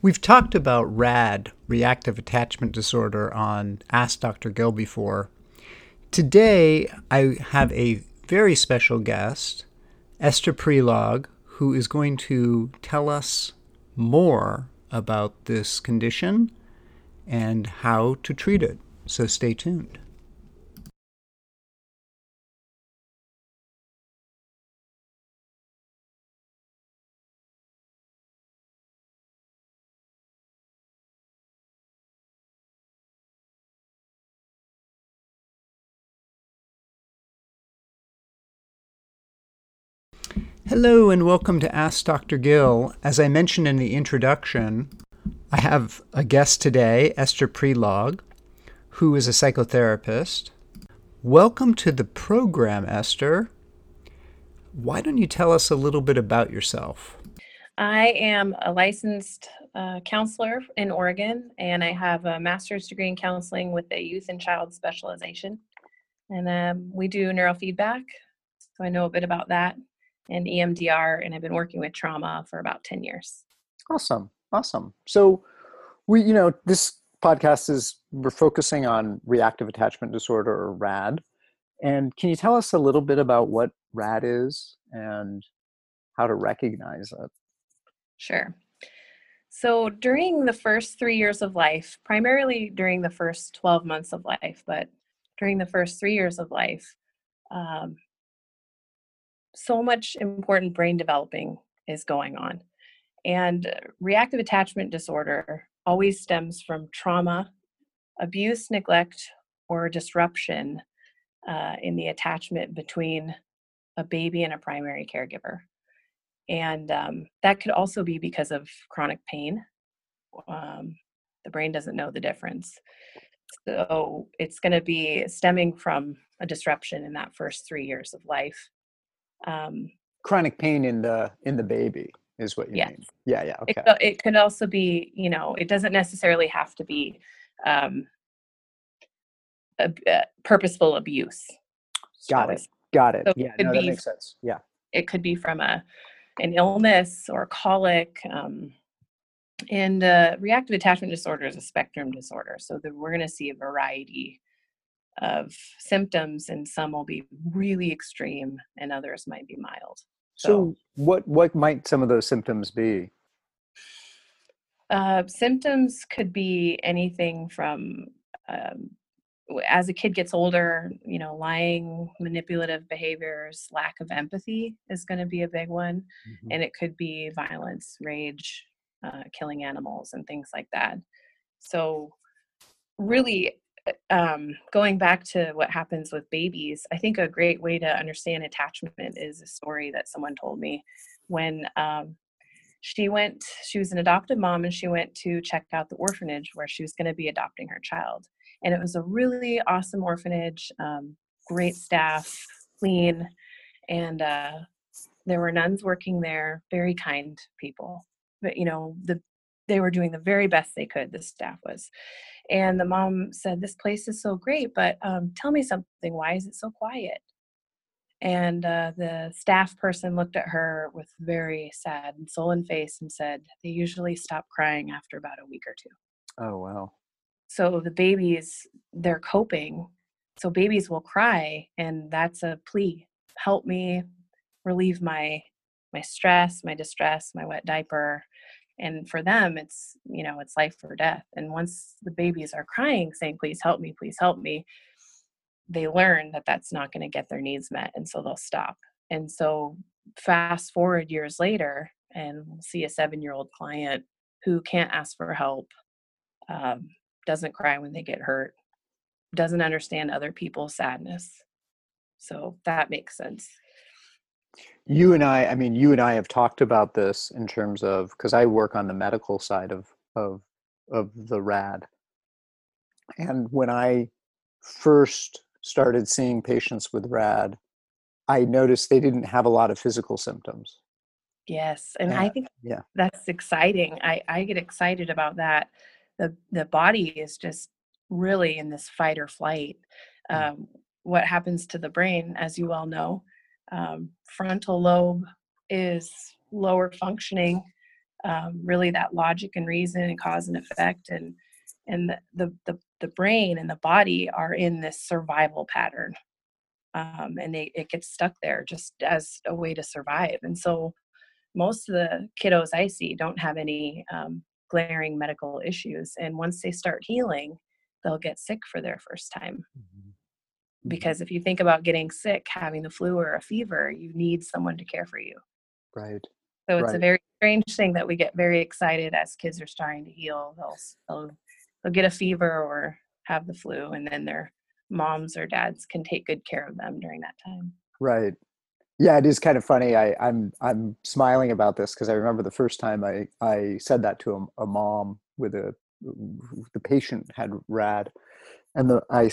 We've talked about RAD, reactive attachment disorder, on Ask Dr. Gill before. Today, I have a very special guest, Esther Prelog, who is going to tell us more about this condition and how to treat it. So stay tuned. Hello and welcome to Ask Dr. Gill. As I mentioned in the introduction, I have a guest today, Esther Prelog, who is a psychotherapist. Welcome to the program, Esther. Why don't you tell us a little bit about yourself? I am a licensed uh, counselor in Oregon, and I have a master's degree in counseling with a youth and child specialization. And um, we do neurofeedback, so I know a bit about that and EMDR, and I've been working with trauma for about 10 years. Awesome. Awesome. So, we, you know, this podcast is we're focusing on reactive attachment disorder or RAD. And can you tell us a little bit about what RAD is and how to recognize it? Sure. So, during the first three years of life, primarily during the first 12 months of life, but during the first three years of life, um, so much important brain developing is going on. And uh, reactive attachment disorder always stems from trauma, abuse, neglect, or disruption uh, in the attachment between a baby and a primary caregiver. And um, that could also be because of chronic pain. Um, the brain doesn't know the difference. So it's going to be stemming from a disruption in that first three years of life um, chronic pain in the in the baby is what you yes. mean. Yeah yeah okay. it, it, could also be you know it doesn't necessarily have to be um, a, a purposeful abuse got it got it. so yeah it no, that makes sense. Yeah. it could be from a an illness or colic um, and uh, reactive attachment disorder is a spectrum disorder so the, we're going to see a variety of symptoms and some will be really extreme and others might be mild. So, so what what might some of those symptoms be? Uh, symptoms could be anything from um, as a kid gets older you know lying manipulative behaviors lack of empathy is going to be a big one mm-hmm. and it could be violence rage uh, killing animals and things like that. So really um, going back to what happens with babies, I think a great way to understand attachment is a story that someone told me when um, she went, she was an adoptive mom and she went to check out the orphanage where she was going to be adopting her child. And it was a really awesome orphanage, um, great staff, clean, and uh, there were nuns working there, very kind people. But you know, the they were doing the very best they could. The staff was, and the mom said, This place is so great, but um, tell me something. Why is it so quiet? And uh, the staff person looked at her with very sad and sullen face and said, They usually stop crying after about a week or two. Oh, wow. So the babies, they're coping. So babies will cry, and that's a plea help me relieve my my stress my distress my wet diaper and for them it's you know it's life or death and once the babies are crying saying please help me please help me they learn that that's not going to get their needs met and so they'll stop. And so fast forward years later and we'll see a seven year old client who can't ask for help um, doesn't cry when they get hurt doesn't understand other people's sadness. So that makes sense you and I, I mean, you and I have talked about this in terms of because I work on the medical side of of of the RAD, and when I first started seeing patients with RAD, I noticed they didn't have a lot of physical symptoms. Yes, and I think yeah, that's exciting. I I get excited about that. the The body is just really in this fight or flight. Mm. Um, what happens to the brain, as you well know, um, frontal lobe is lower functioning um, really that logic and reason and cause and effect and and the, the the brain and the body are in this survival pattern um, and they, it gets stuck there just as a way to survive and so most of the kiddos i see don't have any um, glaring medical issues and once they start healing they'll get sick for their first time mm-hmm. Because if you think about getting sick having the flu or a fever you need someone to care for you. Right so it's right. a very strange thing that we get very excited as kids are starting to heal. They'll, they'll they'll get a fever or have the flu and then their moms or dads can take good care of them during that time. Right. Yeah it is kind of funny i i'm i'm smiling about this because i remember the first time i i said that to a, a mom with a the patient had rad and the i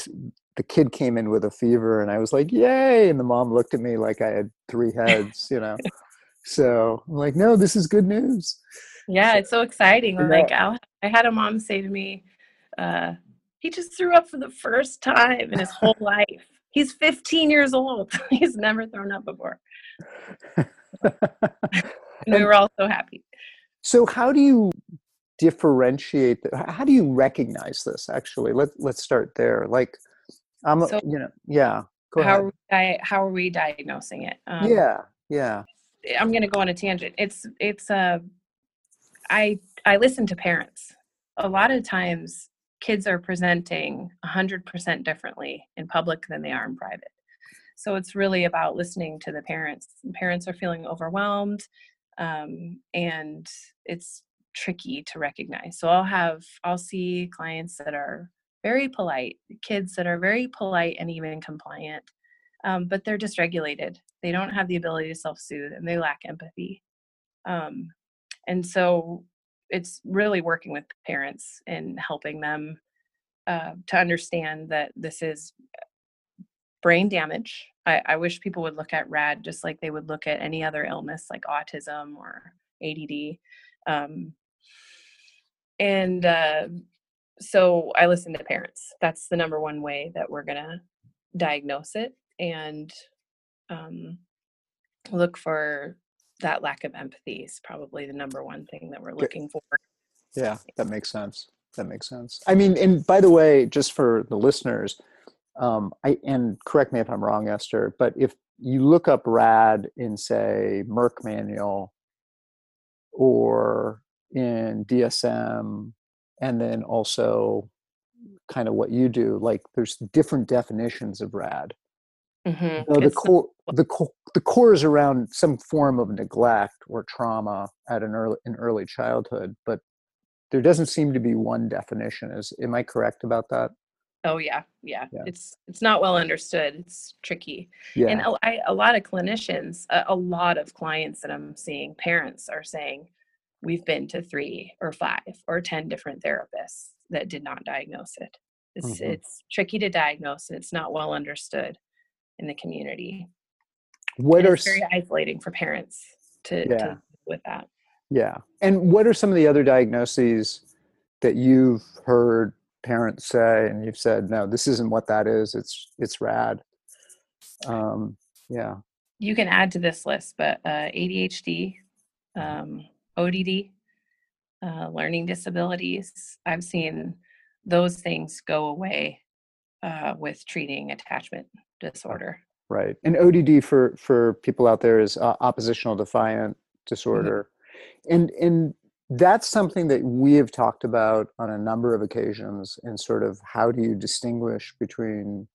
the kid came in with a fever and i was like yay and the mom looked at me like i had three heads you know? So i'm like no this is good news. Yeah so, it's so exciting yeah. like i i had a mom say to me uh, he just threw up for the first time in his whole life. He's 15 years old. He's never thrown up before. And we were all so happy. So how do you differentiate the, how do you recognize this actually? Let, let's start there like i'm so, you know yeah how ahead. Are we how are we diagnosing it? Um, yeah yeah. i'm going to go on a tangent. It's it's uh i i listen to parents. A lot of times kids are presenting 100% differently in public than they are in private. So it's really about listening to the parents. Parents are feeling overwhelmed um, and it's tricky to recognize. So I'll have I'll see clients that are very polite, kids that are very polite and even compliant, um, but they're dysregulated. They don't have the ability to self-soothe and they lack empathy. Um, and so it's really working with parents and helping them uh, to understand that this is brain damage. I, I, wish people would look at RAD just like they would look at any other illness like autism or ADD. Um, and uh, so I listen to parents. That's the number one way that we're going to diagnose it and um, look for that lack of empathy is probably the number one thing that we're looking for. Yeah, that makes sense. That makes sense. I mean, and by the way, just for the listeners, um, I and correct me if I'm wrong, Esther, but if you look up RAD in say Merck manual or in DSM and then also kind of what you do like there's different definitions of rad mm-hmm. the core the core the core is around some form of neglect or trauma at an early in early childhood but there doesn't seem to be one definition is am i correct about that oh yeah yeah, yeah. it's it's not well understood it's tricky yeah. and a, I, a lot of clinicians a, a lot of clients that i'm seeing parents are saying we've been to three or five or 10 different therapists that did not diagnose it. It's, mm-hmm. it's tricky to diagnose and it's not well understood in the community. What and are very isolating for parents to, yeah. to with that. Yeah. And what are some of the other diagnoses that you've heard parents say and you've said, no, this isn't what that is. It's, it's rad. Um, yeah. You can add to this list, but uh, ADHD, um, ODD, uh, learning disabilities. I've seen those things go away uh, with treating attachment disorder. Right, and ODD for for people out there is uh, oppositional defiant mm-hmm. disorder, mm-hmm. and and that's something that we have talked about on a number of occasions. And sort of how do you distinguish between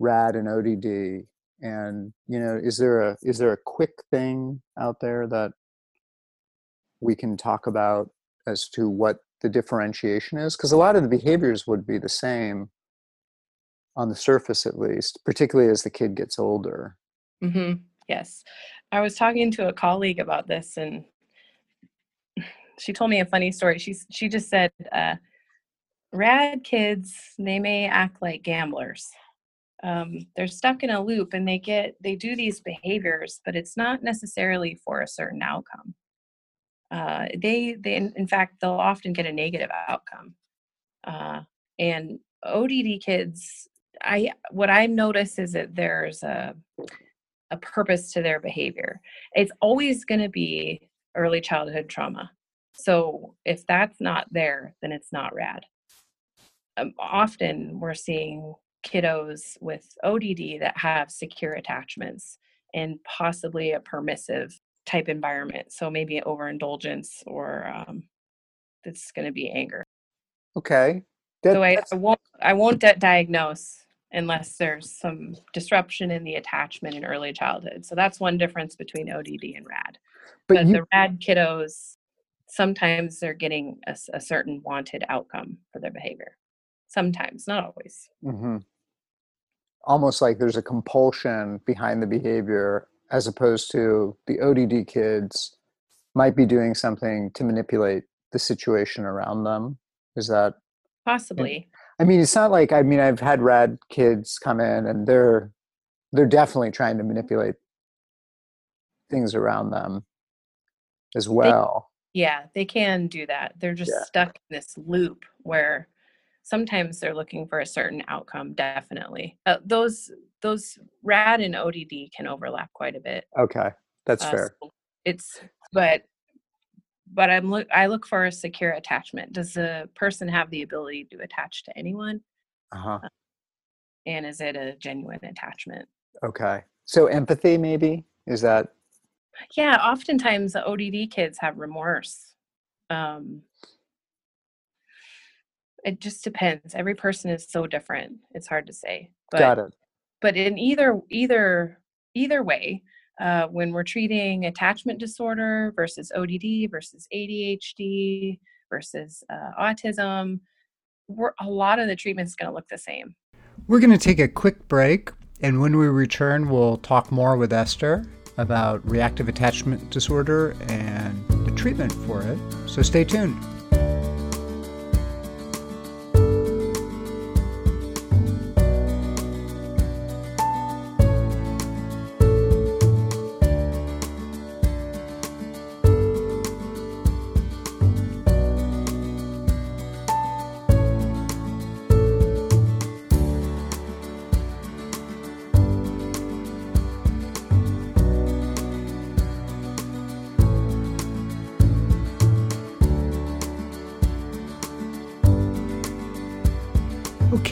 RAD and ODD? And you know, is there a is there a quick thing out there that we can talk about as to what the differentiation is because a lot of the behaviors would be the same on the surface at least particularly as the kid gets older. Mm-hmm. yes. I was talking to a colleague about this and she told me a funny story. She, she just said uh, rad kids they may act like gamblers. Um, they're stuck in a loop and they get they do these behaviors but it's not necessarily for a certain outcome uh, they they in, in, fact they'll often get a negative outcome uh, and odd kids i what i notice is that there's a a purpose to their behavior it's always going to be early childhood trauma So if that's not there, then it's not rad. Um, often we're seeing kiddos with ODD that have secure attachments and possibly a permissive type environment. So maybe overindulgence or um, it's going to be anger. Okay. That, so I, I, won't I won't di- diagnose unless there's some disruption in the attachment in early childhood. So that's one difference between ODD and RAD. But, but you, the RAD kiddos sometimes they're getting a, a, certain wanted outcome for their behavior. Sometimes, not always. Mm-hmm. Almost like there's a compulsion behind the behavior, as opposed to the ODD kids might be doing something to manipulate the situation around them. Is that possibly? I mean, it's not like I mean I've had rad kids come in and they're they're definitely trying to manipulate things around them as well. They, yeah, they can do that. They're just yeah. stuck in this loop where sometimes they're looking for a certain outcome. Definitely, uh, those those rad and ODD can overlap quite a bit. Okay, that's uh, fair. So it's but but I'm look I look for a secure attachment. Does the person have the ability to attach to anyone? Uh-huh. Uh, and is it a genuine attachment? Okay. So empathy maybe? Is that Yeah, oftentimes the ODD kids have remorse. Um it just depends. Every person is so different. It's hard to say. But, Got it. But in either either either way, uh, when we're treating attachment disorder versus ODD versus ADHD versus uh, autism, we're, a lot of the treatment's going to look the same. We're going to take a quick break, and when we return, we'll talk more with Esther about reactive attachment disorder and the treatment for it. So stay tuned.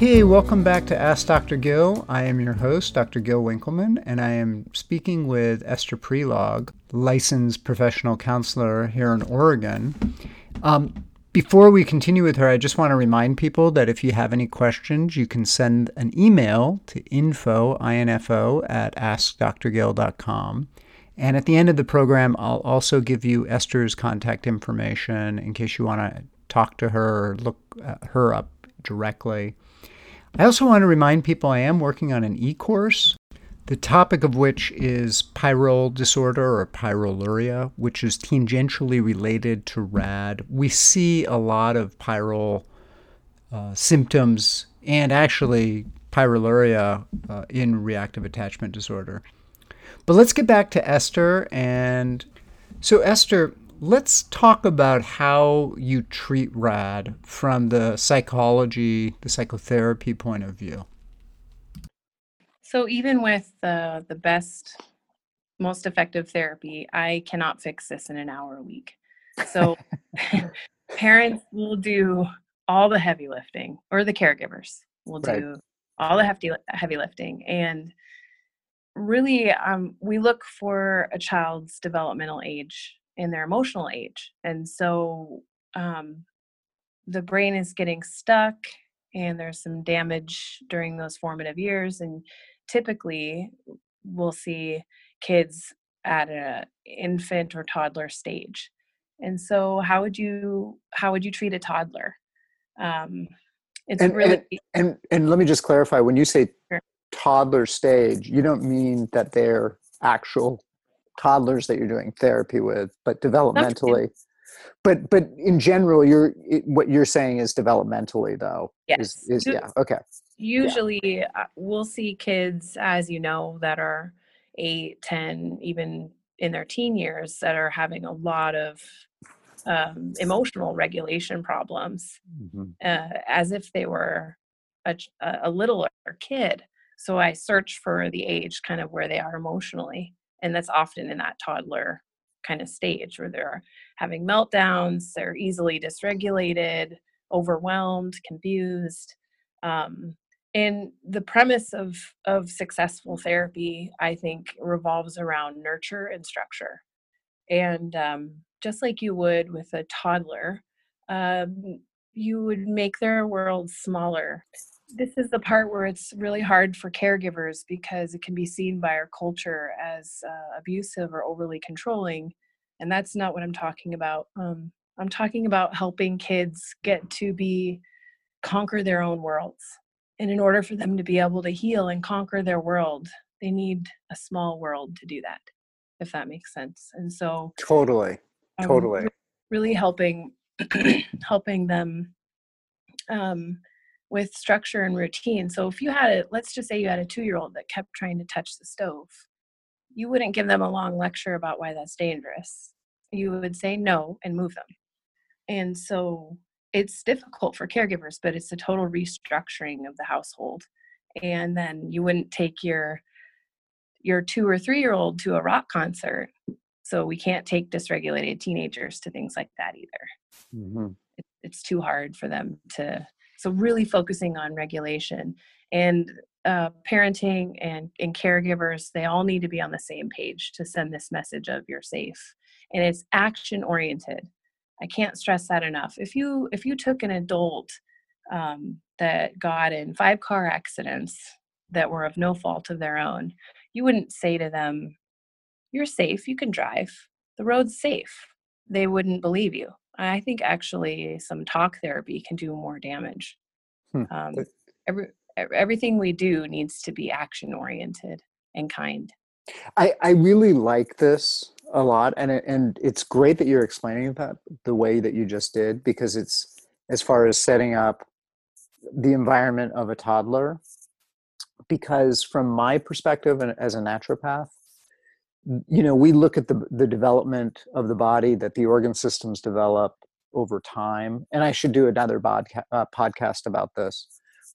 Okay, welcome back to Ask Dr. Gill. I am your host, Dr. Gill Winkelman, and I am speaking with Esther Prelog, licensed professional counselor here in Oregon. Um, before we continue with her, I just want to remind people that if you have any questions, you can send an email to info, info at askdrgill.com. And at the end of the program, I'll also give you Esther's contact information in case you want to talk to her or look her up directly. I also want to remind people I am working on an e course, the topic of which is pyrrole disorder or pyroluria, which is tangentially related to RAD. We see a lot of pyrrole uh, symptoms and actually pyroluria uh, in reactive attachment disorder. But let's get back to Esther. And so, Esther, let's talk about how you treat RAD from the psychology, the psychotherapy point of view. So, even with the, the best, most effective therapy, I cannot fix this in an hour a week. So, parents will do all the heavy lifting, or the caregivers will do all the hefty, heavy lifting. And really, um, we look for a child's developmental age in their emotional age. And so um, the brain is getting stuck and there's some damage during those formative years. And typically we'll see kids at an infant or toddler stage. And so how would you how would you treat a toddler? Um, it's and, really and, and, and let me just clarify when you say toddler stage, you don't mean that they're actual toddlers that you're doing therapy with, but developmentally. But but in general, you're it, what you're saying is developmentally though. Yes. Is, is yeah okay. Usually, yeah. Uh, we'll see kids, as you know, that are eight, ten, even in their teen years, that are having a lot of um, emotional regulation problems, mm-hmm. uh, as if they were a, a littler kid. So I search for the age, kind of where they are emotionally and that's often in that toddler kind of stage where they're having meltdowns, they're easily dysregulated, overwhelmed, confused. Um, and the premise of of successful therapy, I think, revolves around nurture and structure. And um, just like you would with a toddler, um, you would make their world smaller. This is the part where it's really hard for caregivers because it can be seen by our culture as uh, abusive or overly controlling. And that's not what I'm talking about. Um, I'm talking about helping kids get to be conquer their own worlds. And in order for them to be able to heal and conquer their world, they need a small world to do that, if that makes sense. And so totally, totally, really helping helping them um, with structure and routine. So if you had a, let's just say you had a two year old that kept trying to touch the stove, you wouldn't give them a long lecture about why that's dangerous. You would say no and move them. And so it's difficult for caregivers, but it's a total restructuring of the household. And then you wouldn't take your your two or three year old to a rock concert. So we can't take dysregulated teenagers to things like that either. Mm-hmm. It, it's too hard for them to. So really focusing on regulation and uh, parenting and, and caregivers, they all need to be on the same page to send this message of you're safe. And it's action oriented. I can't stress that enough. If you if you took an adult um, that got in five car accidents that were of no fault of their own, you wouldn't say to them, "You're safe. You can drive. The road's safe." They wouldn't believe you. I think actually some talk therapy can do more damage. Hmm. Um, every, everything we do needs to be action oriented and kind. I, I really like this a lot and it, and it's great that you're explaining that the way that you just did because it's as far as setting up the environment of a toddler because from my perspective and as a naturopath you know we look at the the development of the body that the organ systems develop over time and i should do another bodca- uh, podcast about this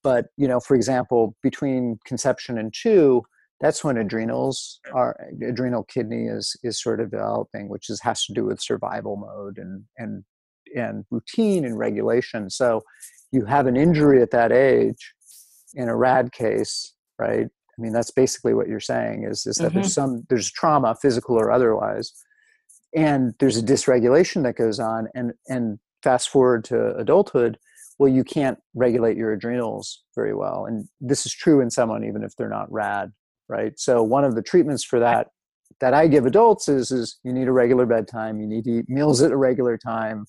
but you know for example between conception and two that's when adrenals are adrenal kidney is is sort of developing which is has to do with survival mode and and and routine and regulation. So you have an injury at that age in a rad case right i mean that's basically what you're saying is is that mm-hmm. there's some there's trauma physical or otherwise and there's a dysregulation that goes on and and fast forward to adulthood well you can't regulate your adrenals very well and this is true in someone even if they're not rad right so one of the treatments for that that i give adults is is you need a regular bedtime you need to eat meals at a regular time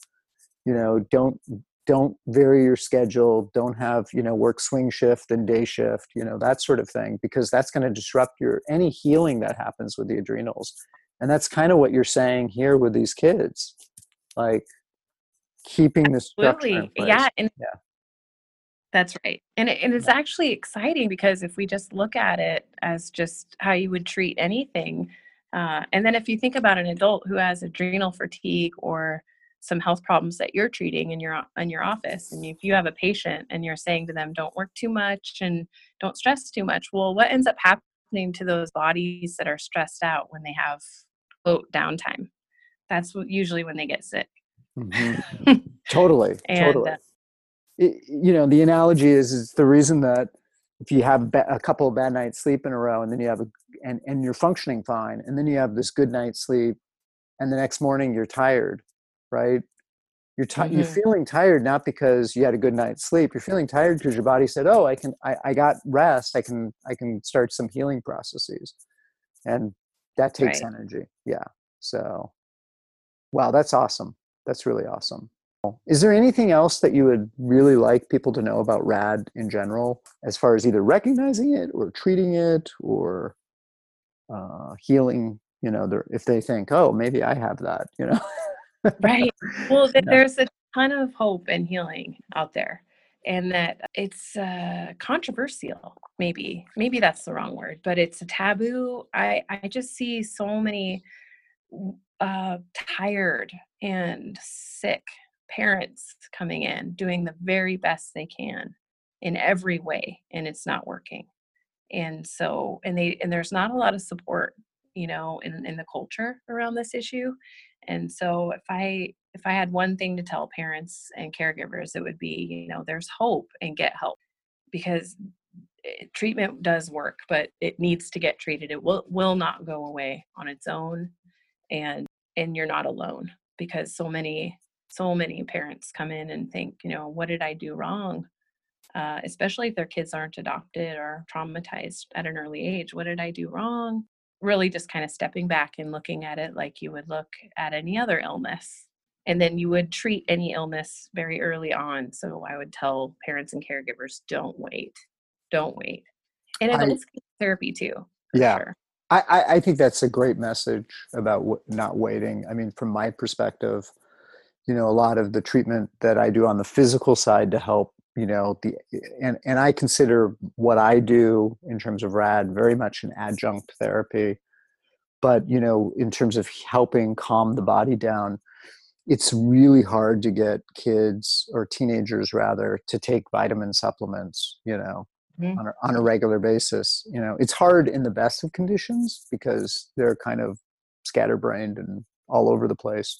you know don't don't vary your schedule don't have you know work swing shift and day shift you know that sort of thing because that's going to disrupt your any healing that happens with the adrenals. And that's kind of what you're saying here with these kids like keeping this structure yeah and yeah. That's right. And, it, and it's actually exciting because if we just look at it as just how you would treat anything, uh, and then if you think about an adult who has adrenal fatigue or some health problems that you're treating in your in your office and if you have a patient and you're saying to them don't work too much and don't stress too much well what ends up happening to those bodies that are stressed out when they have quote downtime? That's usually when they get sick. Mm-hmm. totally and, totally. uh, it, you know the analogy is is the reason that if you have a couple of bad nights sleep in a row and then you have a and, and you're functioning fine and then you have this good night's sleep and the next morning you're tired right you're t- mm-hmm. you're feeling tired not because you had a good night's sleep you're feeling tired because your body said oh i can I, I got rest i can i can start some healing processes and that takes right. energy yeah so wow that's awesome that's really awesome is there anything else that you would really like people to know about RAD in general, as far as either recognizing it or treating it or uh, healing? You know, if they think, "Oh, maybe I have that," you know. Right. Well, there's a ton of hope and healing out there, and that it's uh, controversial. Maybe, maybe that's the wrong word, but it's a taboo. I I just see so many uh, tired and sick parents coming in doing the very best they can in every way and it's not working and so and they and there's not a lot of support you know, in, in the culture around this issue. And so if I if I had one thing to tell parents and caregivers, it would be, you know, there's hope and get help because treatment does work, but it needs to get treated. It will will not go away on its own, and and you're not alone because so many so many parents come in and think, you know, what did I do wrong? Uh, especially if their kids aren't adopted or traumatized at an early age. What did I do wrong? Really, just kind of stepping back and looking at it like you would look at any other illness. And then you would treat any illness very early on. So I would tell parents and caregivers don't wait. Don't wait. And adults I, therapy too. Yeah. Sure. I, I think that's a great message about w- not waiting. I mean, from my perspective, you know, a lot of the treatment that I do on the physical side to help, you know, the and and I consider what I do in terms of RAD very much an adjunct therapy. But you know, in terms of helping calm the body down, it's really hard to get kids or teenagers rather to take vitamin supplements. You know, mm-hmm. on, a, on a regular basis. You know, it's hard in the best of conditions because they're kind of scatterbrained and all over the place.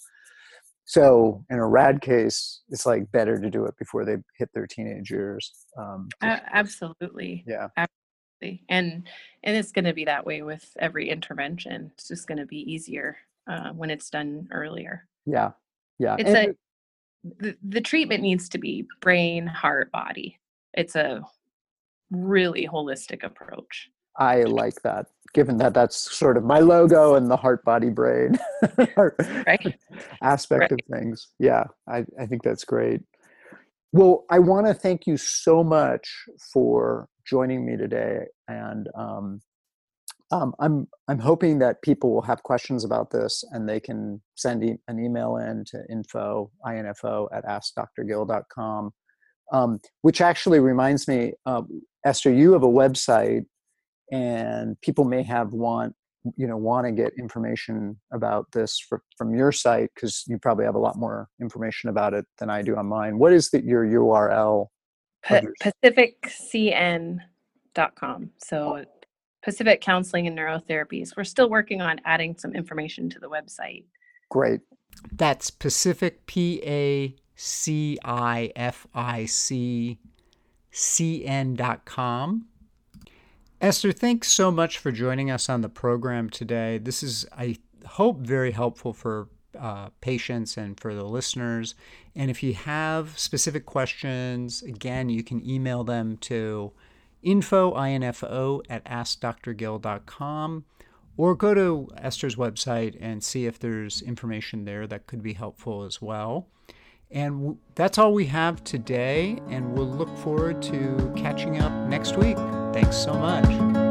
So in a rad case, it's like better to do it before they hit their teenage years. Um, uh, absolutely. Yeah. Absolutely. And and it's going to be that way with every intervention. It's just going to be easier uh, when it's done earlier. Yeah. Yeah. It's and a the, the treatment needs to be brain, heart, body. It's a really holistic approach. I like that, given that that's sort of my logo and the heart, body, brain right. aspect right. of things. Yeah, I, I think that's great. Well, I want to thank you so much for joining me today, and um, um, I'm I'm hoping that people will have questions about this, and they can send e- an email in to info info at askdrgill.com. Um, which actually reminds me, uh, Esther, you have a website, and people may have want you know want to get information about this for, from your site because you probably have a lot more information about it than I do on mine. What is the, your URL? Pa- PacificCN.com. So Pacific Counseling and Neurotherapies. We're still working on adding some information to the website. Great. That's Pacific P A C I F I C cn.com. Esther, thanks so much for joining us on the program today. This is, I hope, very helpful for uh, patients and for the listeners. And if you have specific questions, again, you can email them to info, info at askdrgill.com or go to Esther's website and see if there's information there that could be helpful as well. And w- that's all we have today, and we'll look forward to catching up next week. Thanks so much.